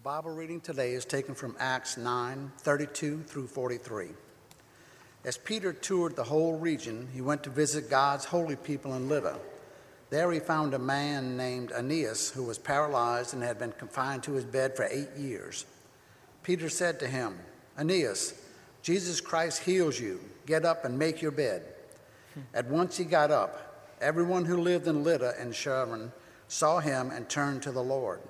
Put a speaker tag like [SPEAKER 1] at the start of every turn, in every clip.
[SPEAKER 1] The Bible reading today is taken from Acts 9 32 through 43. As Peter toured the whole region, he went to visit God's holy people in Lydda. There he found a man named Aeneas who was paralyzed and had been confined to his bed for eight years. Peter said to him, Aeneas, Jesus Christ heals you. Get up and make your bed. At once he got up. Everyone who lived in Lydda and Sharon saw him and turned to the Lord.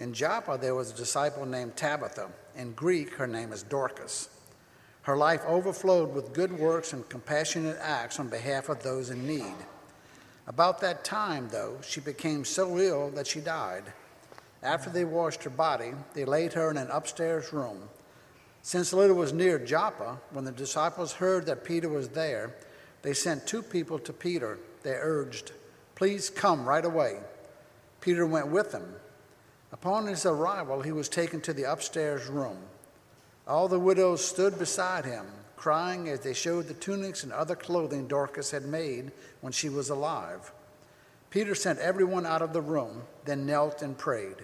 [SPEAKER 1] In Joppa there was a disciple named Tabitha. In Greek, her name is Dorcas. Her life overflowed with good works and compassionate acts on behalf of those in need. About that time, though, she became so ill that she died. After they washed her body, they laid her in an upstairs room. Since Lydda was near Joppa, when the disciples heard that Peter was there, they sent two people to Peter. They urged, Please come right away. Peter went with them. Upon his arrival, he was taken to the upstairs room. All the widows stood beside him, crying as they showed the tunics and other clothing Dorcas had made when she was alive. Peter sent everyone out of the room, then knelt and prayed.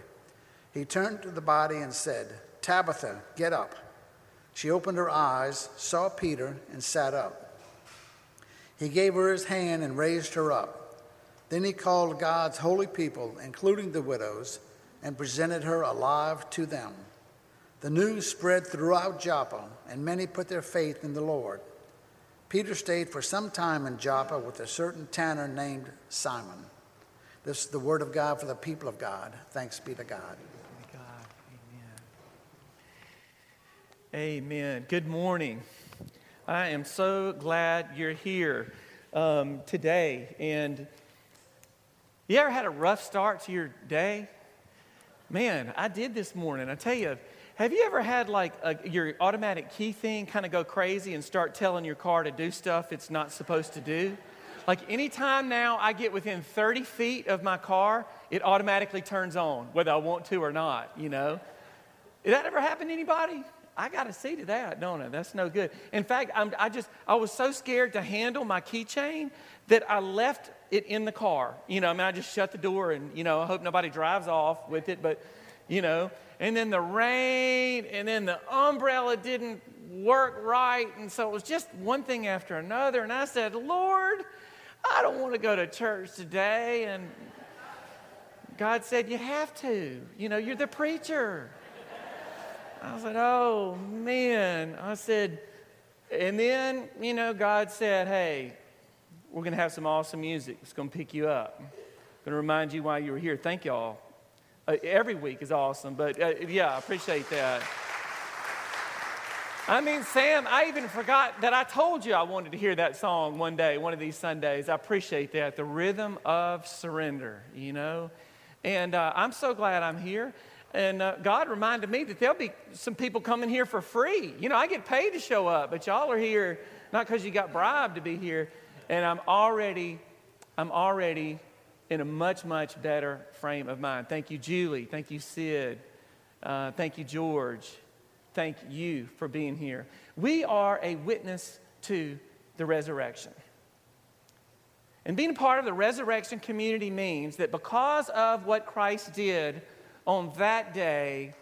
[SPEAKER 1] He turned to the body and said, Tabitha, get up. She opened her eyes, saw Peter, and sat up. He gave her his hand and raised her up. Then he called God's holy people, including the widows, and presented her alive to them. The news spread throughout Joppa, and many put their faith in the Lord. Peter stayed for some time in Joppa with a certain tanner named Simon. This is the word of God for the people of God. Thanks be to God.
[SPEAKER 2] Amen. Good morning. I am so glad you're here um, today. And you ever had a rough start to your day? Man, I did this morning. I tell you, have you ever had like a, your automatic key thing kind of go crazy and start telling your car to do stuff it's not supposed to do? Like anytime now I get within 30 feet of my car, it automatically turns on, whether I want to or not, you know? Did that ever happen to anybody? I got to see to that, don't I? That's no good. In fact, I'm, I just, I was so scared to handle my keychain that I left it in the car. You know, I mean, I just shut the door and, you know, I hope nobody drives off with it, but, you know, and then the rain, and then the umbrella didn't work right. And so it was just one thing after another. And I said, Lord, I don't want to go to church today. And God said, You have to. You know, you're the preacher. I said, Oh, man. I said, and then, you know, God said, Hey, we're going to have some awesome music. It's going to pick you up. Going to remind you why you were here. Thank y'all. Uh, every week is awesome, but uh, yeah, I appreciate that. I mean, Sam, I even forgot that I told you I wanted to hear that song one day, one of these Sundays. I appreciate that. The rhythm of surrender, you know? And uh, I'm so glad I'm here. And uh, God reminded me that there'll be some people coming here for free. You know, I get paid to show up, but y'all are here not because you got bribed to be here. And I'm already, I'm already in a much, much better frame of mind. Thank you, Julie. Thank you, Sid. Uh, thank you, George. Thank you for being here. We are a witness to the resurrection. And being a part of the resurrection community means that because of what Christ did on that day,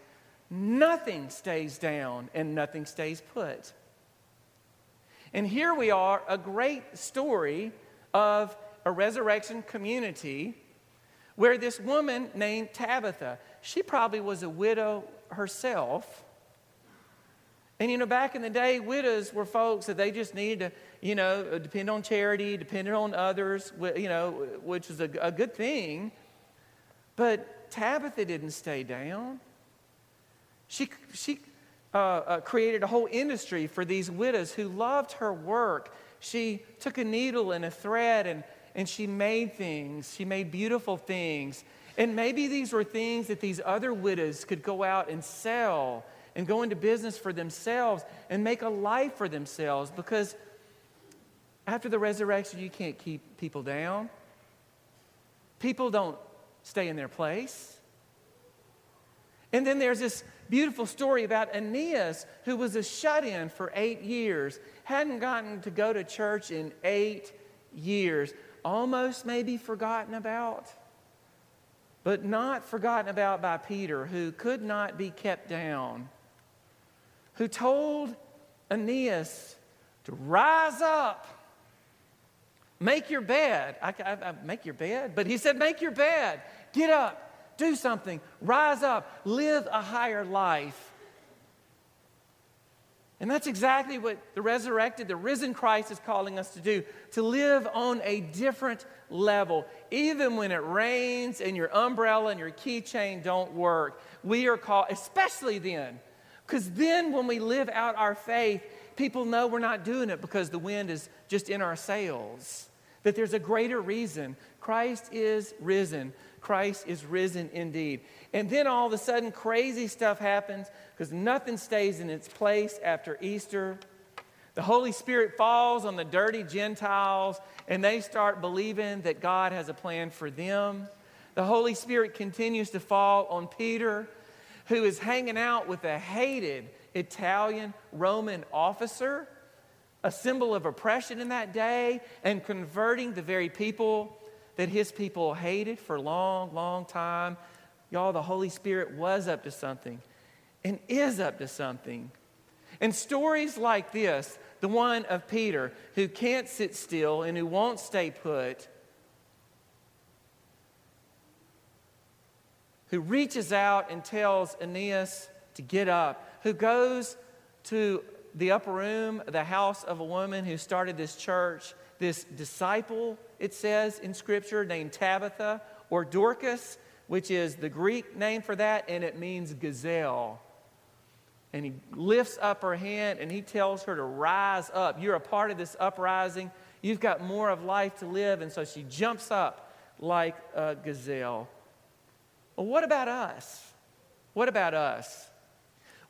[SPEAKER 2] nothing stays down and nothing stays put. And here we are, a great story of a resurrection community where this woman named Tabitha, she probably was a widow herself. And you know, back in the day, widows were folks that they just needed to, you know, depend on charity, depend on others, you know, which is a, a good thing. But Tabitha didn't stay down. She, she uh, uh, created a whole industry for these widows who loved her work. She took a needle and a thread and and she made things. She made beautiful things. And maybe these were things that these other widows could go out and sell and go into business for themselves and make a life for themselves because after the resurrection, you can't keep people down. People don't stay in their place. And then there's this beautiful story about Aeneas, who was a shut in for eight years, hadn't gotten to go to church in eight years almost maybe forgotten about. but not forgotten about by Peter, who could not be kept down, who told Aeneas to rise up, make your bed. I, I, I, make your bed, but he said, make your bed, get up, do something, rise up, live a higher life. And that's exactly what the resurrected, the risen Christ is calling us to do to live on a different level. Even when it rains and your umbrella and your keychain don't work, we are called, especially then, because then when we live out our faith, people know we're not doing it because the wind is just in our sails. That there's a greater reason. Christ is risen. Christ is risen indeed. And then all of a sudden, crazy stuff happens because nothing stays in its place after Easter. The Holy Spirit falls on the dirty Gentiles, and they start believing that God has a plan for them. The Holy Spirit continues to fall on Peter, who is hanging out with a hated Italian Roman officer, a symbol of oppression in that day, and converting the very people that his people hated for a long, long time. Y'all, the Holy Spirit was up to something and is up to something. And stories like this, the one of Peter, who can't sit still and who won't stay put, who reaches out and tells Aeneas to get up, who goes to the upper room, the house of a woman who started this church, this disciple, it says in Scripture, named Tabitha or Dorcas, which is the Greek name for that, and it means gazelle. And he lifts up her hand and he tells her to rise up. You're a part of this uprising. You've got more of life to live. And so she jumps up like a gazelle. Well, what about us? What about us?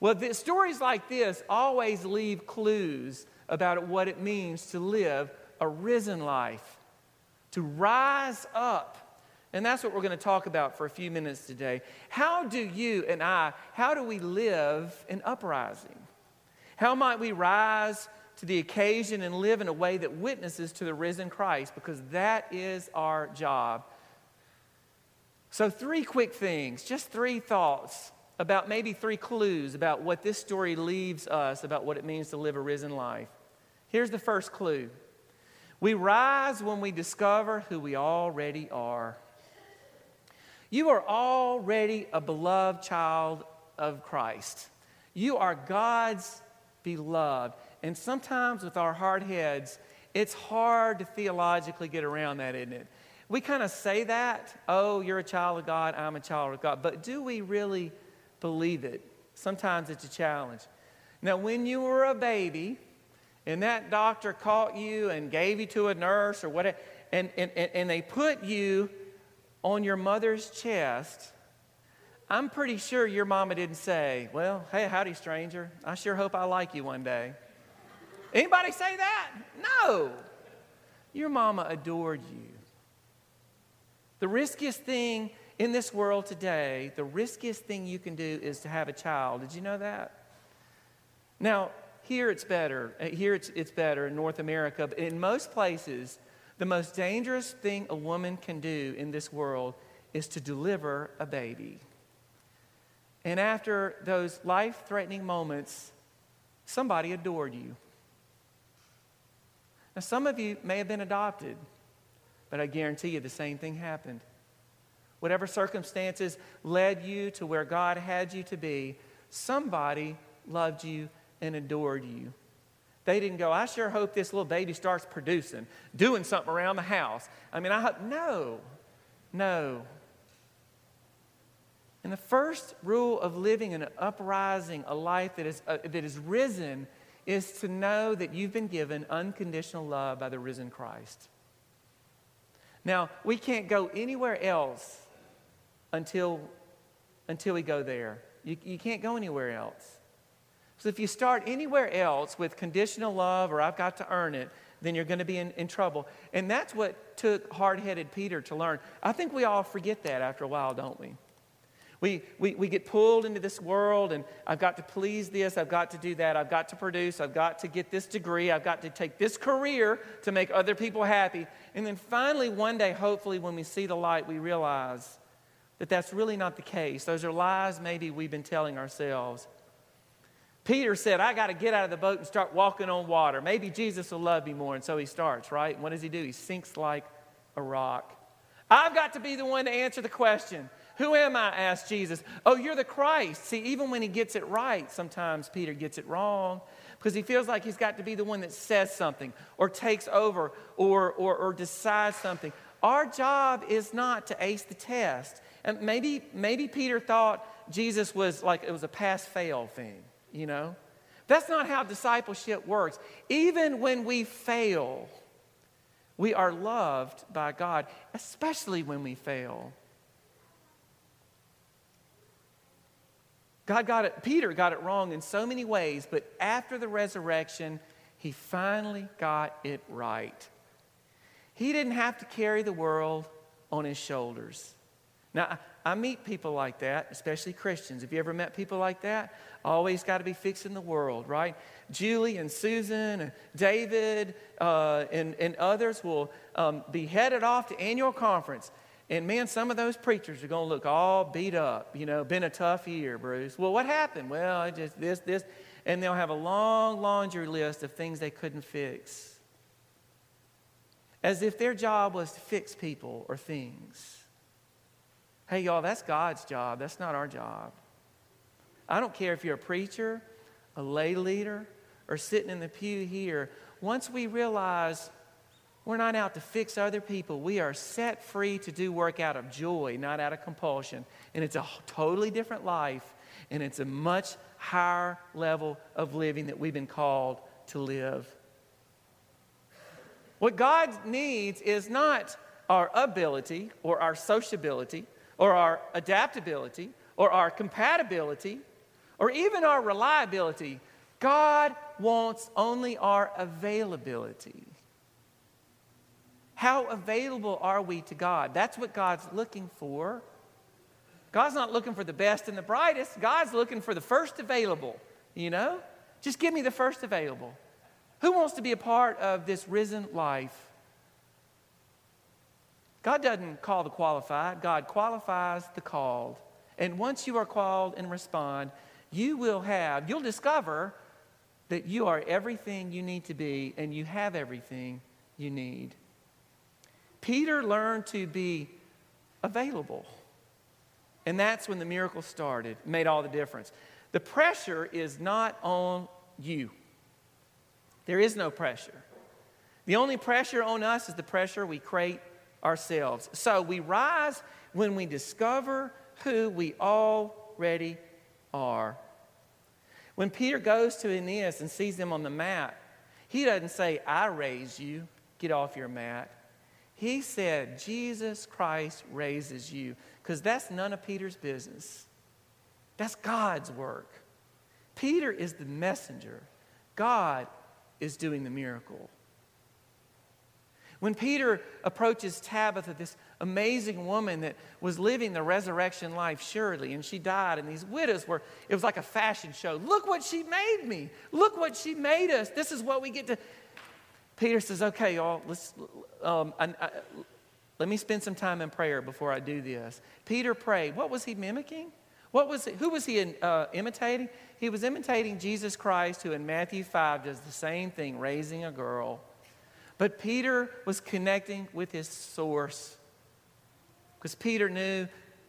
[SPEAKER 2] Well, the, stories like this always leave clues about what it means to live a risen life, to rise up and that's what we're going to talk about for a few minutes today. How do you and I, how do we live in uprising? How might we rise to the occasion and live in a way that witnesses to the risen Christ? Because that is our job. So, three quick things, just three thoughts about maybe three clues about what this story leaves us about what it means to live a risen life. Here's the first clue we rise when we discover who we already are. You are already a beloved child of Christ. You are God's beloved. And sometimes with our hard heads, it's hard to theologically get around that, isn't it? We kind of say that, oh, you're a child of God, I'm a child of God. But do we really believe it? Sometimes it's a challenge. Now, when you were a baby and that doctor caught you and gave you to a nurse or whatever, and, and, and they put you on your mother's chest, I'm pretty sure your mama didn't say, Well, hey, howdy, stranger. I sure hope I like you one day. Anybody say that? No. Your mama adored you. The riskiest thing in this world today, the riskiest thing you can do is to have a child. Did you know that? Now, here it's better. Uh, here it's, it's better in North America, but in most places, the most dangerous thing a woman can do in this world is to deliver a baby. And after those life threatening moments, somebody adored you. Now, some of you may have been adopted, but I guarantee you the same thing happened. Whatever circumstances led you to where God had you to be, somebody loved you and adored you. They didn't go, I sure hope this little baby starts producing, doing something around the house. I mean, I hope, no, no. And the first rule of living an uprising, a life that is, uh, that is risen, is to know that you've been given unconditional love by the risen Christ. Now, we can't go anywhere else until, until we go there. You, you can't go anywhere else. So if you start anywhere else with conditional love or I've got to earn it, then you're going to be in, in trouble. And that's what took hard headed Peter to learn. I think we all forget that after a while, don't we? We, we, we get pulled into this world, and I've got to please this, I've got to do that, I've got to produce, I've got to get this degree, I've got to take this career to make other people happy. And then finally, one day, hopefully, when we see the light, we realize that that's really not the case. Those are lies maybe we've been telling ourselves. Peter said, I got to get out of the boat and start walking on water. Maybe Jesus will love me more. And so he starts, right? And what does he do? He sinks like a rock. I've got to be the one to answer the question. Who am I? asked Jesus. Oh, you're the Christ. See, even when he gets it right, sometimes Peter gets it wrong because he feels like he's got to be the one that says something or takes over or, or, or decides something. Our job is not to ace the test. And maybe, maybe Peter thought Jesus was like it was a pass fail thing, you know? That's not how discipleship works. Even when we fail, we are loved by God, especially when we fail. God got it, Peter got it wrong in so many ways, but after the resurrection, he finally got it right. He didn't have to carry the world on his shoulders. Now, I meet people like that, especially Christians. Have you ever met people like that? Always got to be fixing the world, right? Julie and Susan and David uh, and, and others will um, be headed off to annual conference and man, some of those preachers are going to look all beat up. You know, been a tough year, Bruce. Well, what happened? Well, I just this, this. And they'll have a long laundry list of things they couldn't fix. As if their job was to fix people or things. Hey, y'all, that's God's job. That's not our job. I don't care if you're a preacher, a lay leader, or sitting in the pew here. Once we realize we're not out to fix other people. We are set free to do work out of joy, not out of compulsion. And it's a totally different life, and it's a much higher level of living that we've been called to live. What God needs is not our ability or our sociability or our adaptability or our compatibility or even our reliability. God wants only our availability. How available are we to God? That's what God's looking for. God's not looking for the best and the brightest. God's looking for the first available, you know? Just give me the first available. Who wants to be a part of this risen life? God doesn't call the qualified, God qualifies the called. And once you are called and respond, you will have, you'll discover that you are everything you need to be and you have everything you need. Peter learned to be available. And that's when the miracle started, made all the difference. The pressure is not on you. There is no pressure. The only pressure on us is the pressure we create ourselves. So we rise when we discover who we already are. When Peter goes to Aeneas and sees them on the mat, he doesn't say, I raise you, get off your mat. He said, Jesus Christ raises you, because that's none of Peter's business. That's God's work. Peter is the messenger, God is doing the miracle. When Peter approaches Tabitha, this amazing woman that was living the resurrection life surely, and she died, and these widows were, it was like a fashion show. Look what she made me. Look what she made us. This is what we get to. Peter says, okay, y'all, let's, um, I, I, let me spend some time in prayer before I do this. Peter prayed. What was he mimicking? What was who was he uh, imitating? He was imitating Jesus Christ, who in Matthew 5 does the same thing, raising a girl. But Peter was connecting with his source because Peter knew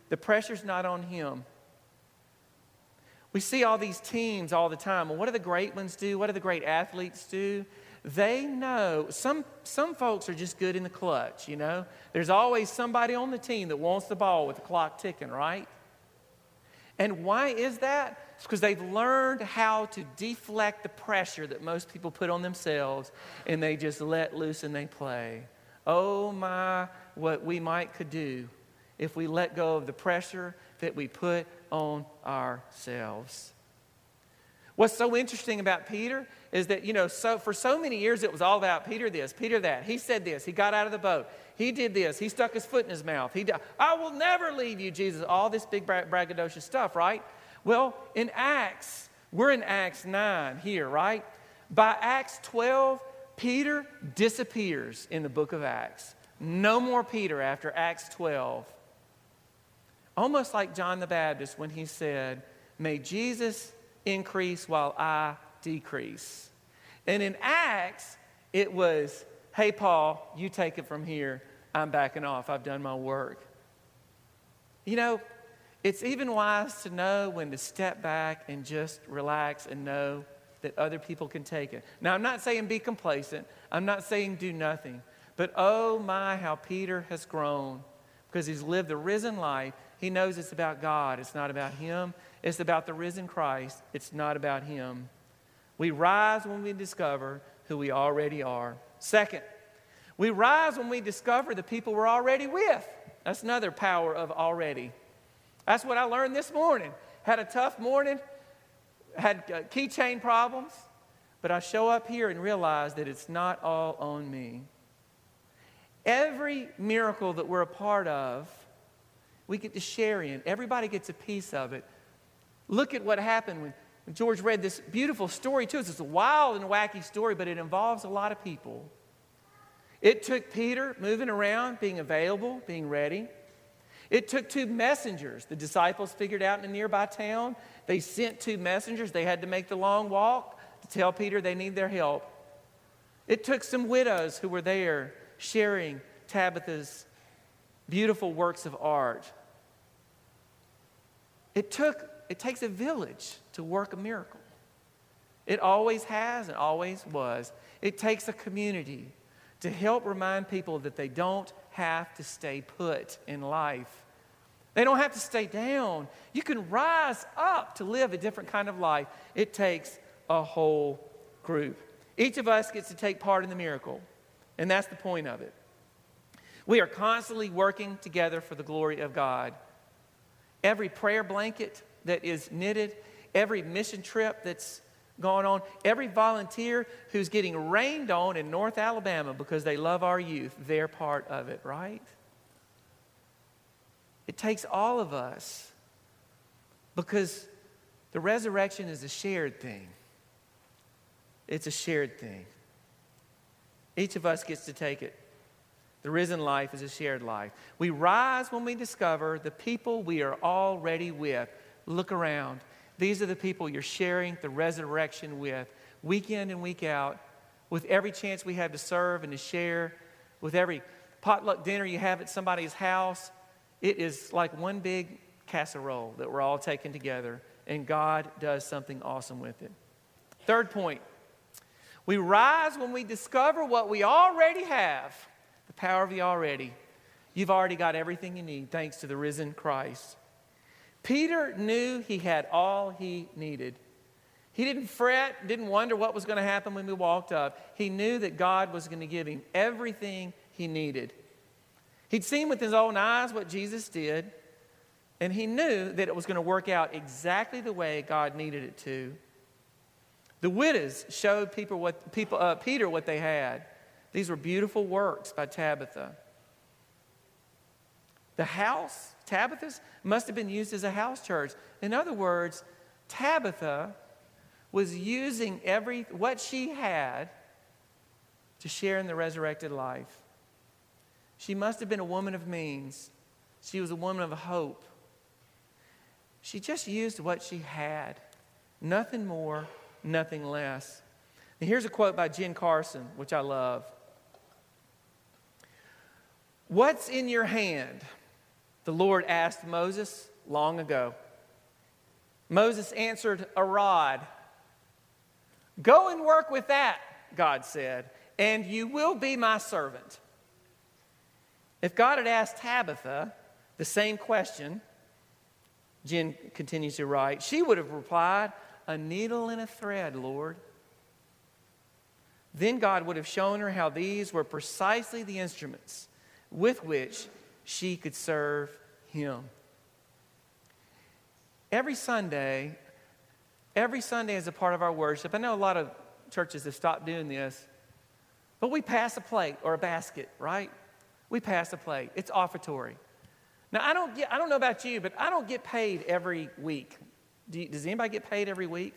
[SPEAKER 2] the pressure's not on him. We see all these teams all the time. Well, what do the great ones do? What do the great athletes do? they know some, some folks are just good in the clutch, you know. There's always somebody on the team that wants the ball with the clock ticking, right? And why is that? It's because they've learned how to deflect the pressure that most people put on themselves and they just let loose and they play. Oh my, what we might could do if we let go of the pressure that we put on ourselves. What's so interesting about Peter is that, you know, so for so many years it was all about Peter this, Peter that. He said this, he got out of the boat, he did this, he stuck his foot in his mouth, he. I will never leave you, Jesus. All this big braggadocious stuff, right? Well, in Acts, we're in Acts 9 here, right? By Acts 12, Peter disappears in the book of Acts. No more Peter after Acts 12. Almost like John the Baptist when he said, May Jesus increase while I decrease. And in Acts, it was, Hey, Paul, you take it from here. I'm backing off. I've done my work. You know, it's even wise to know when to step back and just relax and know that other people can take it. Now, I'm not saying be complacent, I'm not saying do nothing, but oh my, how Peter has grown because he's lived the risen life. He knows it's about God, it's not about him. It's about the risen Christ, it's not about him. We rise when we discover who we already are. Second, we rise when we discover the people we're already with. That's another power of already. That's what I learned this morning. Had a tough morning, had uh, keychain problems, but I show up here and realize that it's not all on me. Every miracle that we're a part of, we get to share in. Everybody gets a piece of it. Look at what happened when, George read this beautiful story to us. It's a wild and wacky story, but it involves a lot of people. It took Peter moving around, being available, being ready. It took two messengers. The disciples figured out in a nearby town. They sent two messengers. They had to make the long walk to tell Peter they need their help. It took some widows who were there sharing Tabitha's beautiful works of art. It took it takes a village to work a miracle. It always has and always was. It takes a community to help remind people that they don't have to stay put in life. They don't have to stay down. You can rise up to live a different kind of life. It takes a whole group. Each of us gets to take part in the miracle, and that's the point of it. We are constantly working together for the glory of God. Every prayer blanket that is knitted, every mission trip that's going on, every volunteer who's getting rained on in North Alabama because they love our youth, they're part of it, right? It takes all of us because the resurrection is a shared thing. It's a shared thing. Each of us gets to take it. The risen life is a shared life. We rise when we discover the people we are already with. Look around. These are the people you're sharing the resurrection with, week in and week out, with every chance we have to serve and to share, with every potluck dinner you have at somebody's house. It is like one big casserole that we're all taking together, and God does something awesome with it. Third point we rise when we discover what we already have the power of the already. You've already got everything you need thanks to the risen Christ. Peter knew he had all he needed. He didn't fret, didn't wonder what was going to happen when we walked up. He knew that God was going to give him everything he needed. He'd seen with his own eyes what Jesus did, and he knew that it was going to work out exactly the way God needed it to. The widows showed people what, people, uh, Peter what they had. These were beautiful works by Tabitha. The house, Tabitha's, must have been used as a house church. In other words, Tabitha was using every what she had to share in the resurrected life. She must have been a woman of means. She was a woman of hope. She just used what she had. Nothing more, nothing less. And here's a quote by Jen Carson, which I love. What's in your hand? The Lord asked Moses long ago. Moses answered, A rod. Go and work with that, God said, and you will be my servant. If God had asked Tabitha the same question, Jen continues to write, she would have replied, A needle and a thread, Lord. Then God would have shown her how these were precisely the instruments with which she could serve him. Every Sunday, every Sunday is a part of our worship. I know a lot of churches have stopped doing this, but we pass a plate or a basket, right? We pass a plate. It's offertory. Now, I don't, get, I don't know about you, but I don't get paid every week. Do you, does anybody get paid every week?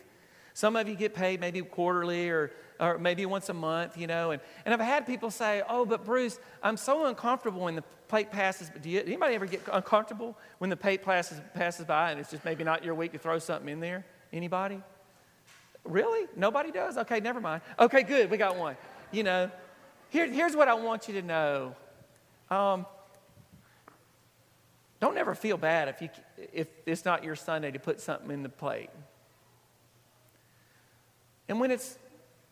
[SPEAKER 2] Some of you get paid maybe quarterly or, or maybe once a month, you know. And, and I've had people say, oh, but Bruce, I'm so uncomfortable when the plate passes. But do you, anybody ever get uncomfortable when the plate passes, passes by and it's just maybe not your week to throw something in there? Anybody? Really? Nobody does? Okay, never mind. Okay, good. We got one. You know, here, here's what I want you to know. Um, don't ever feel bad if, you, if it's not your Sunday to put something in the plate. And when it's,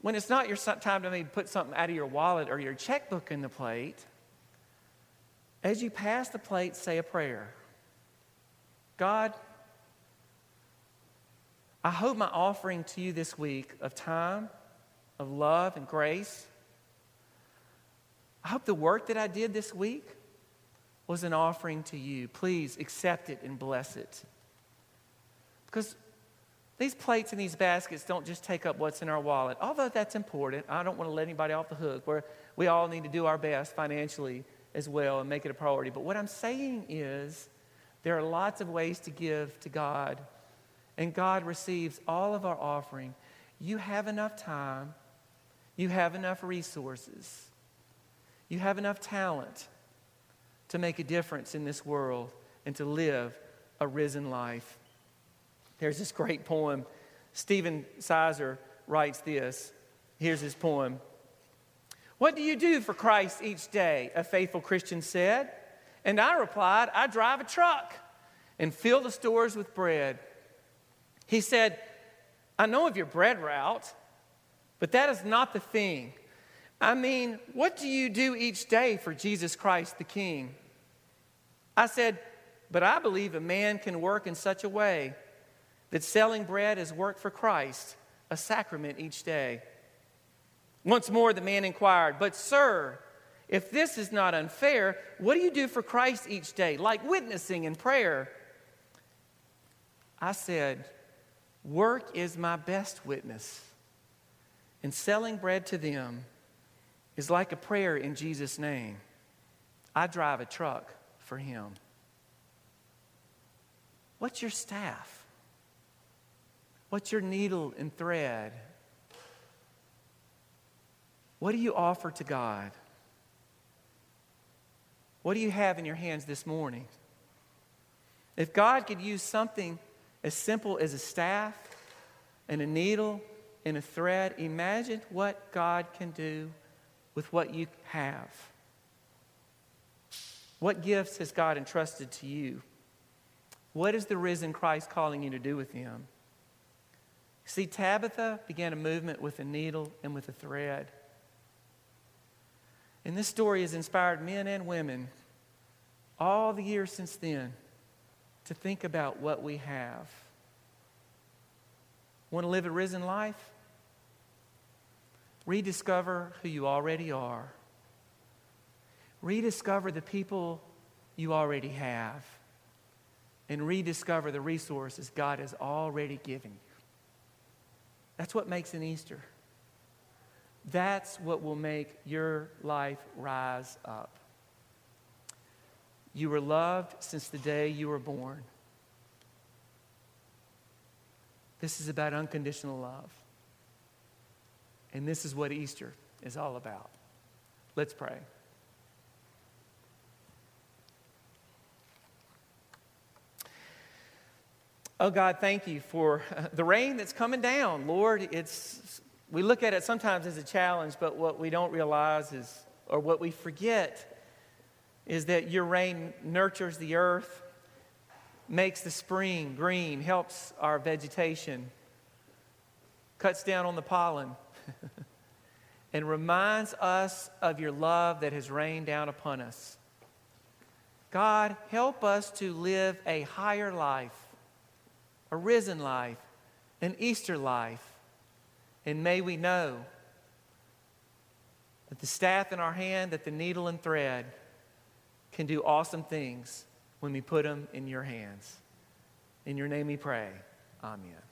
[SPEAKER 2] when it's not your time to maybe put something out of your wallet or your checkbook in the plate, as you pass the plate, say a prayer. God, I hope my offering to you this week of time, of love and grace, I hope the work that I did this week was an offering to you. Please accept it and bless it. Because these plates and these baskets don't just take up what's in our wallet, although that's important. I don't want to let anybody off the hook. Where we all need to do our best financially as well and make it a priority. But what I'm saying is there are lots of ways to give to God, and God receives all of our offering. You have enough time, you have enough resources, you have enough talent to make a difference in this world and to live a risen life. There's this great poem. Stephen Sizer writes this. Here's his poem. What do you do for Christ each day? A faithful Christian said. And I replied, I drive a truck and fill the stores with bread. He said, I know of your bread route, but that is not the thing. I mean, what do you do each day for Jesus Christ the King? I said, But I believe a man can work in such a way that selling bread is work for Christ, a sacrament each day. Once more, the man inquired, But, sir, if this is not unfair, what do you do for Christ each day, like witnessing and prayer? I said, Work is my best witness, and selling bread to them is like a prayer in Jesus' name. I drive a truck for him. What's your staff? What's your needle and thread? What do you offer to God? What do you have in your hands this morning? If God could use something as simple as a staff and a needle and a thread, imagine what God can do with what you have. What gifts has God entrusted to you? What is the risen Christ calling you to do with him? See, Tabitha began a movement with a needle and with a thread. And this story has inspired men and women all the years since then to think about what we have. Want to live a risen life? Rediscover who you already are. Rediscover the people you already have. And rediscover the resources God has already given you. That's what makes an Easter. That's what will make your life rise up. You were loved since the day you were born. This is about unconditional love. And this is what Easter is all about. Let's pray. Oh God, thank you for uh, the rain that's coming down. Lord, it's we look at it sometimes as a challenge, but what we don't realize is or what we forget is that your rain nurtures the earth, makes the spring green, helps our vegetation, cuts down on the pollen, and reminds us of your love that has rained down upon us. God, help us to live a higher life a risen life, an Easter life. And may we know that the staff in our hand, that the needle and thread can do awesome things when we put them in your hands. In your name we pray. Amen.